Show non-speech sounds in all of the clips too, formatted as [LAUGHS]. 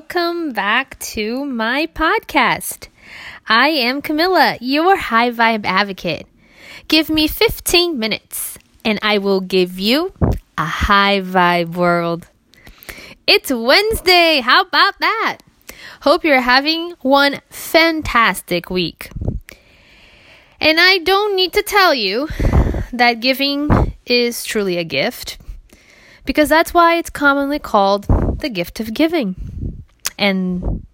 Welcome back to my podcast. I am Camilla, your high vibe advocate. Give me 15 minutes and I will give you a high vibe world. It's Wednesday. How about that? Hope you're having one fantastic week. And I don't need to tell you that giving is truly a gift because that's why it's commonly called the gift of giving. And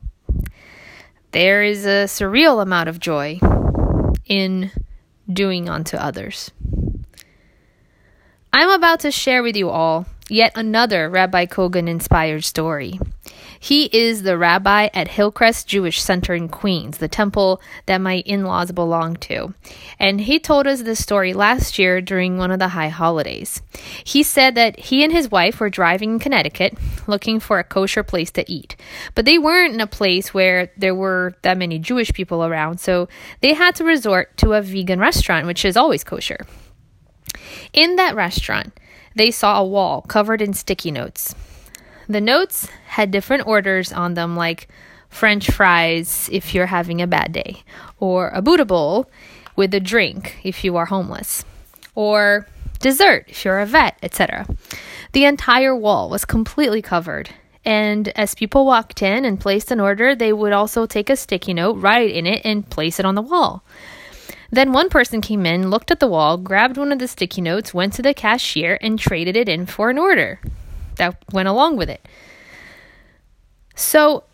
there is a surreal amount of joy in doing unto others. I'm about to share with you all yet another Rabbi Kogan inspired story. He is the rabbi at Hillcrest Jewish Center in Queens, the temple that my in laws belong to. And he told us this story last year during one of the high holidays. He said that he and his wife were driving in Connecticut looking for a kosher place to eat. But they weren't in a place where there were that many Jewish people around, so they had to resort to a vegan restaurant, which is always kosher. In that restaurant, they saw a wall covered in sticky notes. The notes had different orders on them, like French fries if you're having a bad day, or a Buddha bowl with a drink if you are homeless, or dessert if you're a vet, etc. The entire wall was completely covered. And as people walked in and placed an order, they would also take a sticky note, write in it, and place it on the wall. Then one person came in, looked at the wall, grabbed one of the sticky notes, went to the cashier, and traded it in for an order that went along with it. So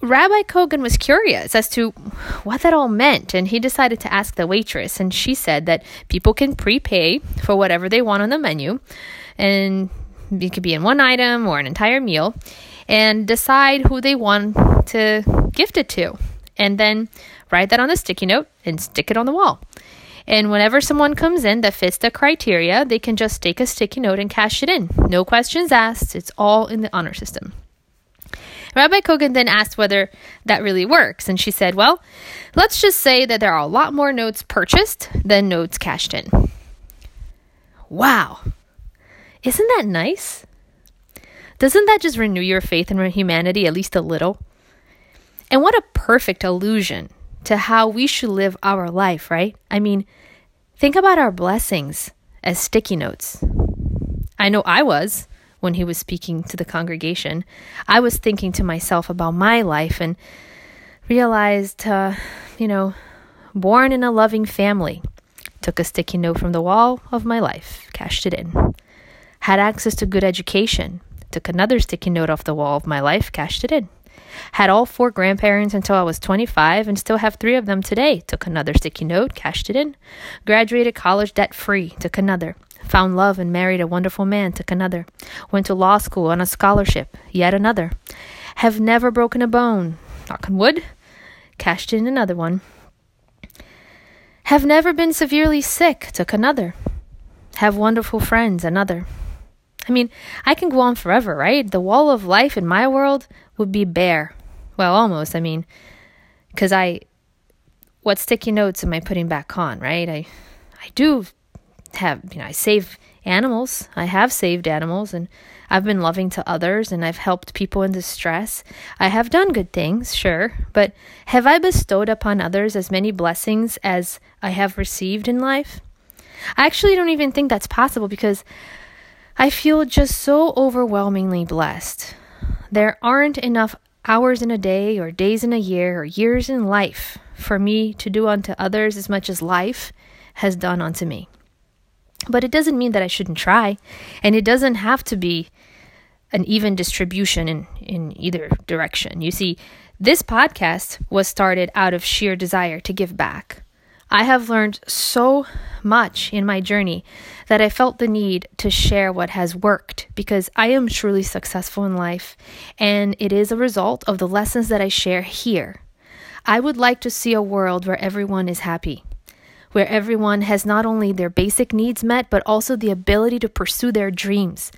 Rabbi Kogan was curious as to what that all meant, and he decided to ask the waitress. And she said that people can prepay for whatever they want on the menu, and it could be in one item or an entire meal, and decide who they want to gift it to. And then write that on a sticky note and stick it on the wall. And whenever someone comes in that fits the criteria, they can just take a sticky note and cash it in. No questions asked. It's all in the honor system. Rabbi Kogan then asked whether that really works, and she said, Well, let's just say that there are a lot more notes purchased than notes cashed in. Wow. Isn't that nice? Doesn't that just renew your faith in humanity at least a little? And what a perfect allusion to how we should live our life, right? I mean, think about our blessings as sticky notes. I know I was when he was speaking to the congregation. I was thinking to myself about my life and realized, uh, you know, born in a loving family, took a sticky note from the wall of my life, cashed it in. Had access to good education, took another sticky note off the wall of my life, cashed it in. Had all four grandparents until I was 25 and still have three of them today. Took another sticky note, cashed it in. Graduated college debt free, took another. Found love and married a wonderful man, took another. Went to law school on a scholarship, yet another. Have never broken a bone, knock on wood, cashed in another one. Have never been severely sick, took another. Have wonderful friends, another. I mean, I can go on forever, right? The wall of life in my world would be bare. Well, almost. I mean, because I, what sticky notes am I putting back on, right? I, I do have, you know, I save animals. I have saved animals and I've been loving to others and I've helped people in distress. I have done good things, sure, but have I bestowed upon others as many blessings as I have received in life? I actually don't even think that's possible because I feel just so overwhelmingly blessed. There aren't enough hours in a day, or days in a year, or years in life for me to do unto others as much as life has done unto me. But it doesn't mean that I shouldn't try, and it doesn't have to be an even distribution in, in either direction. You see, this podcast was started out of sheer desire to give back. I have learned so much in my journey that I felt the need to share what has worked because I am truly successful in life and it is a result of the lessons that I share here. I would like to see a world where everyone is happy, where everyone has not only their basic needs met but also the ability to pursue their dreams.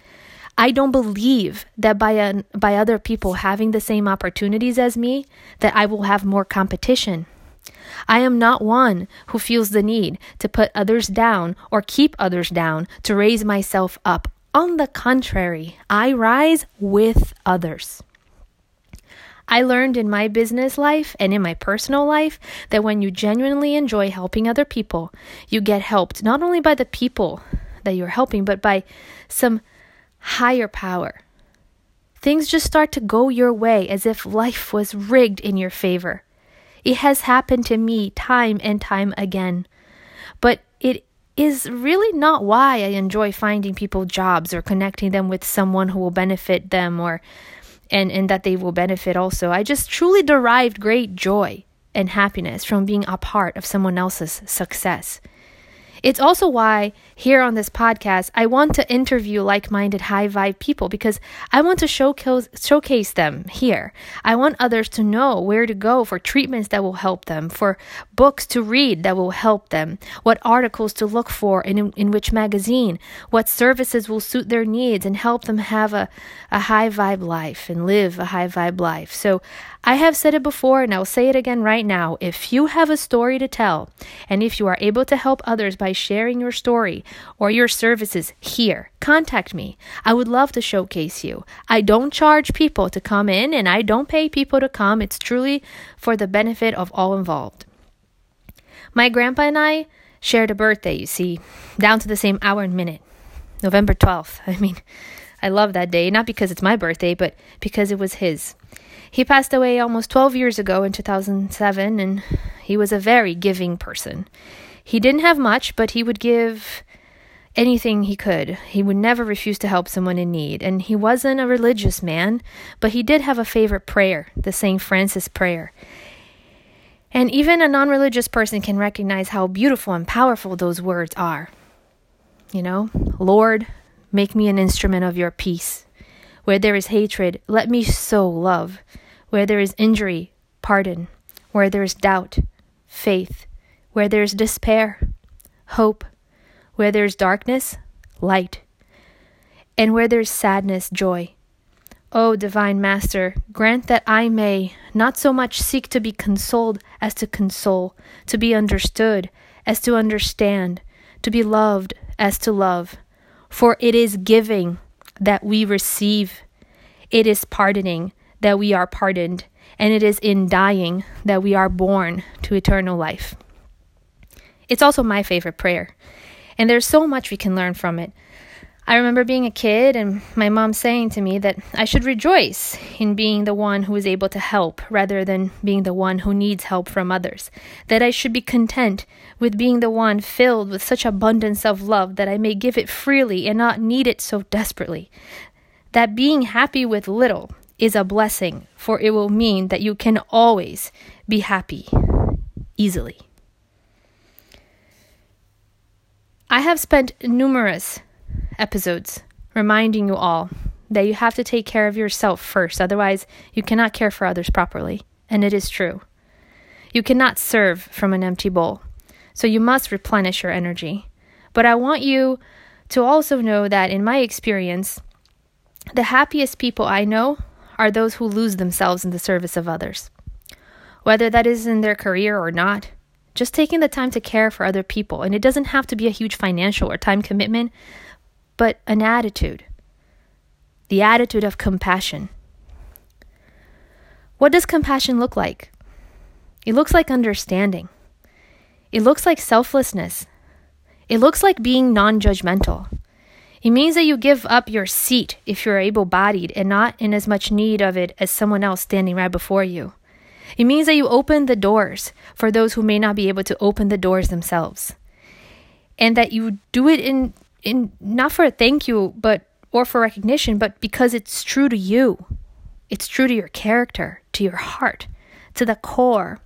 I don't believe that by a, by other people having the same opportunities as me that I will have more competition. I am not one who feels the need to put others down or keep others down to raise myself up On the contrary, I rise with others. I learned in my business life and in my personal life that when you genuinely enjoy helping other people, you get helped not only by the people that you're helping, but by some higher power. Things just start to go your way as if life was rigged in your favor. It has happened to me time and time again. But it is really not why I enjoy finding people jobs or connecting them with someone who will benefit them or and, and that they will benefit also. I just truly derived great joy and happiness from being a part of someone else's success. It's also why here on this podcast, I want to interview like minded, high vibe people because I want to showcase, showcase them here. I want others to know where to go for treatments that will help them, for books to read that will help them, what articles to look for in, in which magazine, what services will suit their needs and help them have a, a high vibe life and live a high vibe life. So I have said it before and I'll say it again right now. If you have a story to tell and if you are able to help others by sharing your story or your services here, contact me. I would love to showcase you. I don't charge people to come in and I don't pay people to come. It's truly for the benefit of all involved. My grandpa and I shared a birthday, you see, down to the same hour and minute. November 12th. [LAUGHS] I mean, I love that day, not because it's my birthday, but because it was his. He passed away almost 12 years ago in 2007, and he was a very giving person. He didn't have much, but he would give anything he could. He would never refuse to help someone in need. And he wasn't a religious man, but he did have a favorite prayer, the St. Francis prayer. And even a non religious person can recognize how beautiful and powerful those words are. You know, Lord, make me an instrument of your peace. Where there is hatred, let me sow love. Where there is injury, pardon. Where there is doubt, faith. Where there is despair, hope. Where there is darkness, light. And where there is sadness, joy. O divine Master, grant that I may not so much seek to be consoled as to console, to be understood as to understand, to be loved as to love. For it is giving that we receive, it is pardoning that we are pardoned, and it is in dying that we are born to eternal life. It's also my favorite prayer, and there's so much we can learn from it. I remember being a kid and my mom saying to me that I should rejoice in being the one who is able to help rather than being the one who needs help from others. That I should be content with being the one filled with such abundance of love that I may give it freely and not need it so desperately. That being happy with little is a blessing, for it will mean that you can always be happy easily. I have spent numerous episodes reminding you all that you have to take care of yourself first, otherwise, you cannot care for others properly. And it is true. You cannot serve from an empty bowl, so you must replenish your energy. But I want you to also know that in my experience, the happiest people I know are those who lose themselves in the service of others. Whether that is in their career or not, just taking the time to care for other people, and it doesn't have to be a huge financial or time commitment, but an attitude. The attitude of compassion. What does compassion look like? It looks like understanding. It looks like selflessness. It looks like being non judgmental. It means that you give up your seat if you're able bodied and not in as much need of it as someone else standing right before you. It means that you open the doors for those who may not be able to open the doors themselves. And that you do it in in not for a thank you, but or for recognition, but because it's true to you. It's true to your character, to your heart, to the core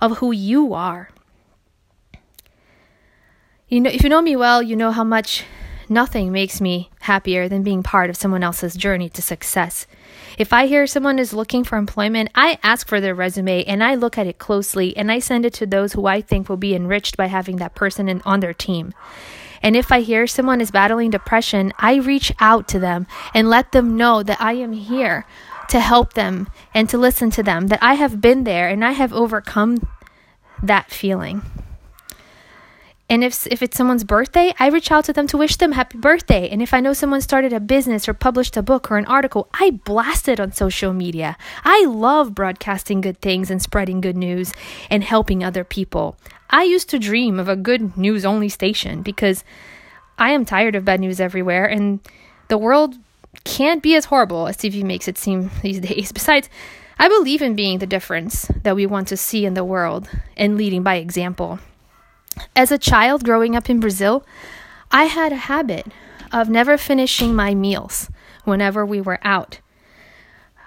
of who you are. You know, if you know me well, you know how much nothing makes me happier than being part of someone else's journey to success. If I hear someone is looking for employment, I ask for their resume and I look at it closely and I send it to those who I think will be enriched by having that person in, on their team. And if I hear someone is battling depression, I reach out to them and let them know that I am here to help them and to listen to them, that I have been there and I have overcome that feeling. And if, if it's someone's birthday, I reach out to them to wish them happy birthday. And if I know someone started a business or published a book or an article, I blast it on social media. I love broadcasting good things and spreading good news and helping other people. I used to dream of a good news only station because I am tired of bad news everywhere and the world can't be as horrible as TV makes it seem [LAUGHS] these days. Besides, I believe in being the difference that we want to see in the world and leading by example. As a child growing up in Brazil, I had a habit of never finishing my meals whenever we were out.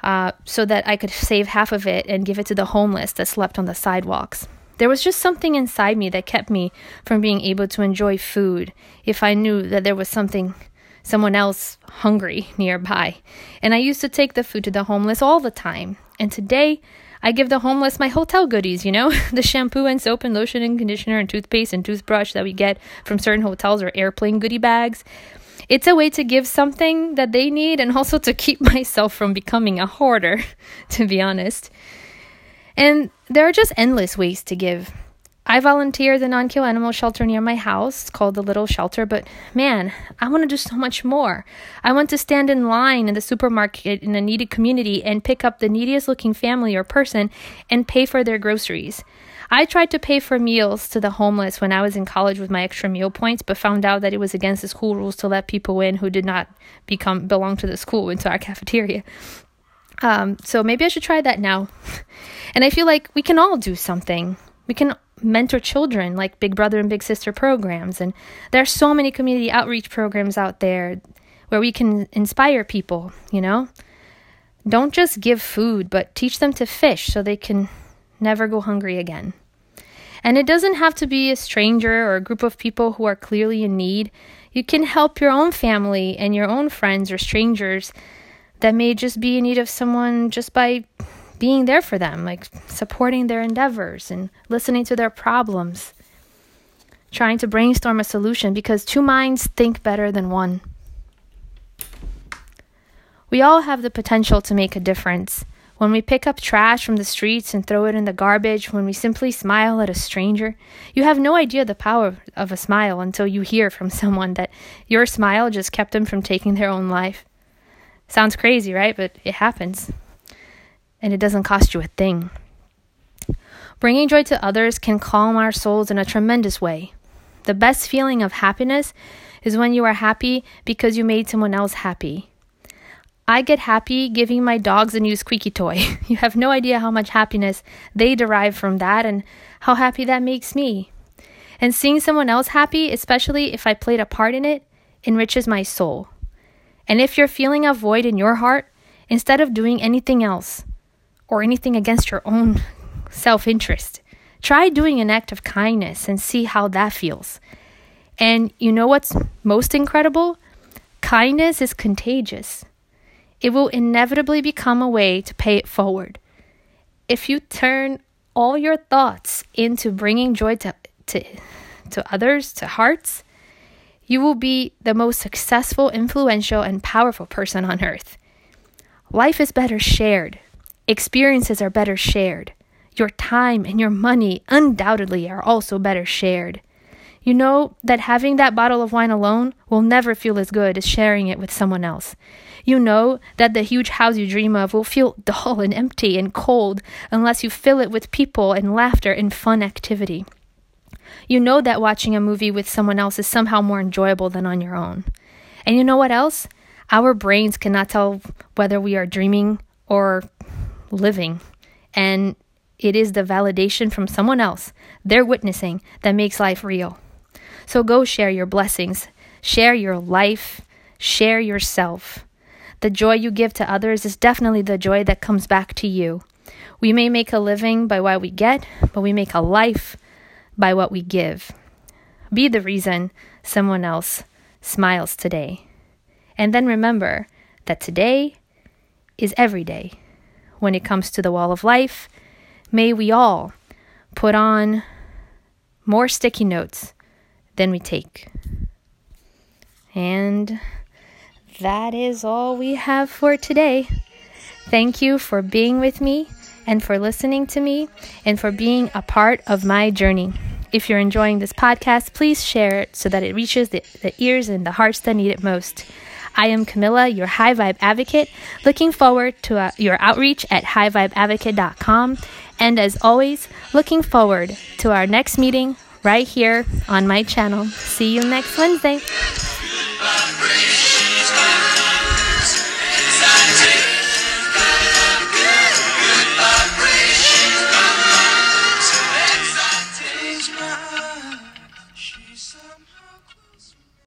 Uh, so that I could save half of it and give it to the homeless that slept on the sidewalks. There was just something inside me that kept me from being able to enjoy food if I knew that there was something, someone else hungry nearby. And I used to take the food to the homeless all the time. And today, I give the homeless my hotel goodies, you know, [LAUGHS] the shampoo and soap and lotion and conditioner and toothpaste and toothbrush that we get from certain hotels or airplane goodie bags. It's a way to give something that they need and also to keep [LAUGHS] myself from becoming a hoarder, [LAUGHS] to be honest. And there are just endless ways to give. I volunteer the non kill animal shelter near my house It's called the Little Shelter, but man, I want to do so much more. I want to stand in line in the supermarket in a needy community and pick up the neediest looking family or person and pay for their groceries. I tried to pay for meals to the homeless when I was in college with my extra meal points, but found out that it was against the school rules to let people in who did not become belong to the school into our [LAUGHS] cafeteria. Um, so maybe I should try that now. [LAUGHS] and I feel like we can all do something. We can mentor children like Big Brother and Big Sister programs. And there are so many community outreach programs out there where we can inspire people, you know? Don't just give food, but teach them to fish so they can never go hungry again. And it doesn't have to be a stranger or a group of people who are clearly in need. You can help your own family and your own friends or strangers that may just be in need of someone just by being there for them, like supporting their endeavors and listening to their problems, trying to brainstorm a solution because two minds think better than one. We all have the potential to make a difference. When we pick up trash from the streets and throw it in the garbage, when we simply smile at a stranger, you have no idea the power of a smile until you hear from someone that your smile just kept them from taking their own life. Sounds crazy, right? But it happens and it doesn't cost you a thing. Bringing joy to others can calm our souls in a tremendous way. The best feeling of happiness is when you are happy because you made someone else happy. I get happy giving my dogs a new squeaky toy. [LAUGHS] you have no idea how much happiness they derive from that and how happy that makes me. And seeing someone else happy, especially if I played a part in it, enriches my soul. And if you're feeling a void in your heart, instead of doing anything else, or anything against your own self interest. Try doing an act of kindness and see how that feels. And you know what's most incredible? Kindness is contagious. It will inevitably become a way to pay it forward. If you turn all your thoughts into bringing joy to, to, to others, to hearts, you will be the most successful, influential, and powerful person on earth. Life is better shared Experiences are better shared. Your time and your money undoubtedly are also better shared. You know that having that bottle of wine alone will never feel as good as sharing it with someone else. You know that the huge house you dream of will feel [LAUGHS] dull and empty and cold unless you fill it with people and laughter and fun activity. You know that watching a movie with someone else is somehow more enjoyable than on your own. And you know what else? Our brains cannot tell whether we are dreaming or living. And it is the validation from someone else, their witnessing, that makes life real. So go share your blessings, share your life, share yourself. The joy you give to others is definitely the joy that comes back to you. We may make a living by what we get, but we make a life by what we give. Be the reason someone else smiles today. And then remember that today is every day when it comes to the wall of life, may we all put on more sticky notes than we take. And that is all we have for today. Thank you for being with me and for listening to me and for being a part of my journey. if you're enjoying this podcast, please share it so that it reaches the, the ears and the hearts that need it most. I am Camilla, your High Vibe Advocate. Looking forward to uh, your outreach at highvibeadvocate.com. And as always, looking forward to our next meeting right here on my channel. See you next Wednesday.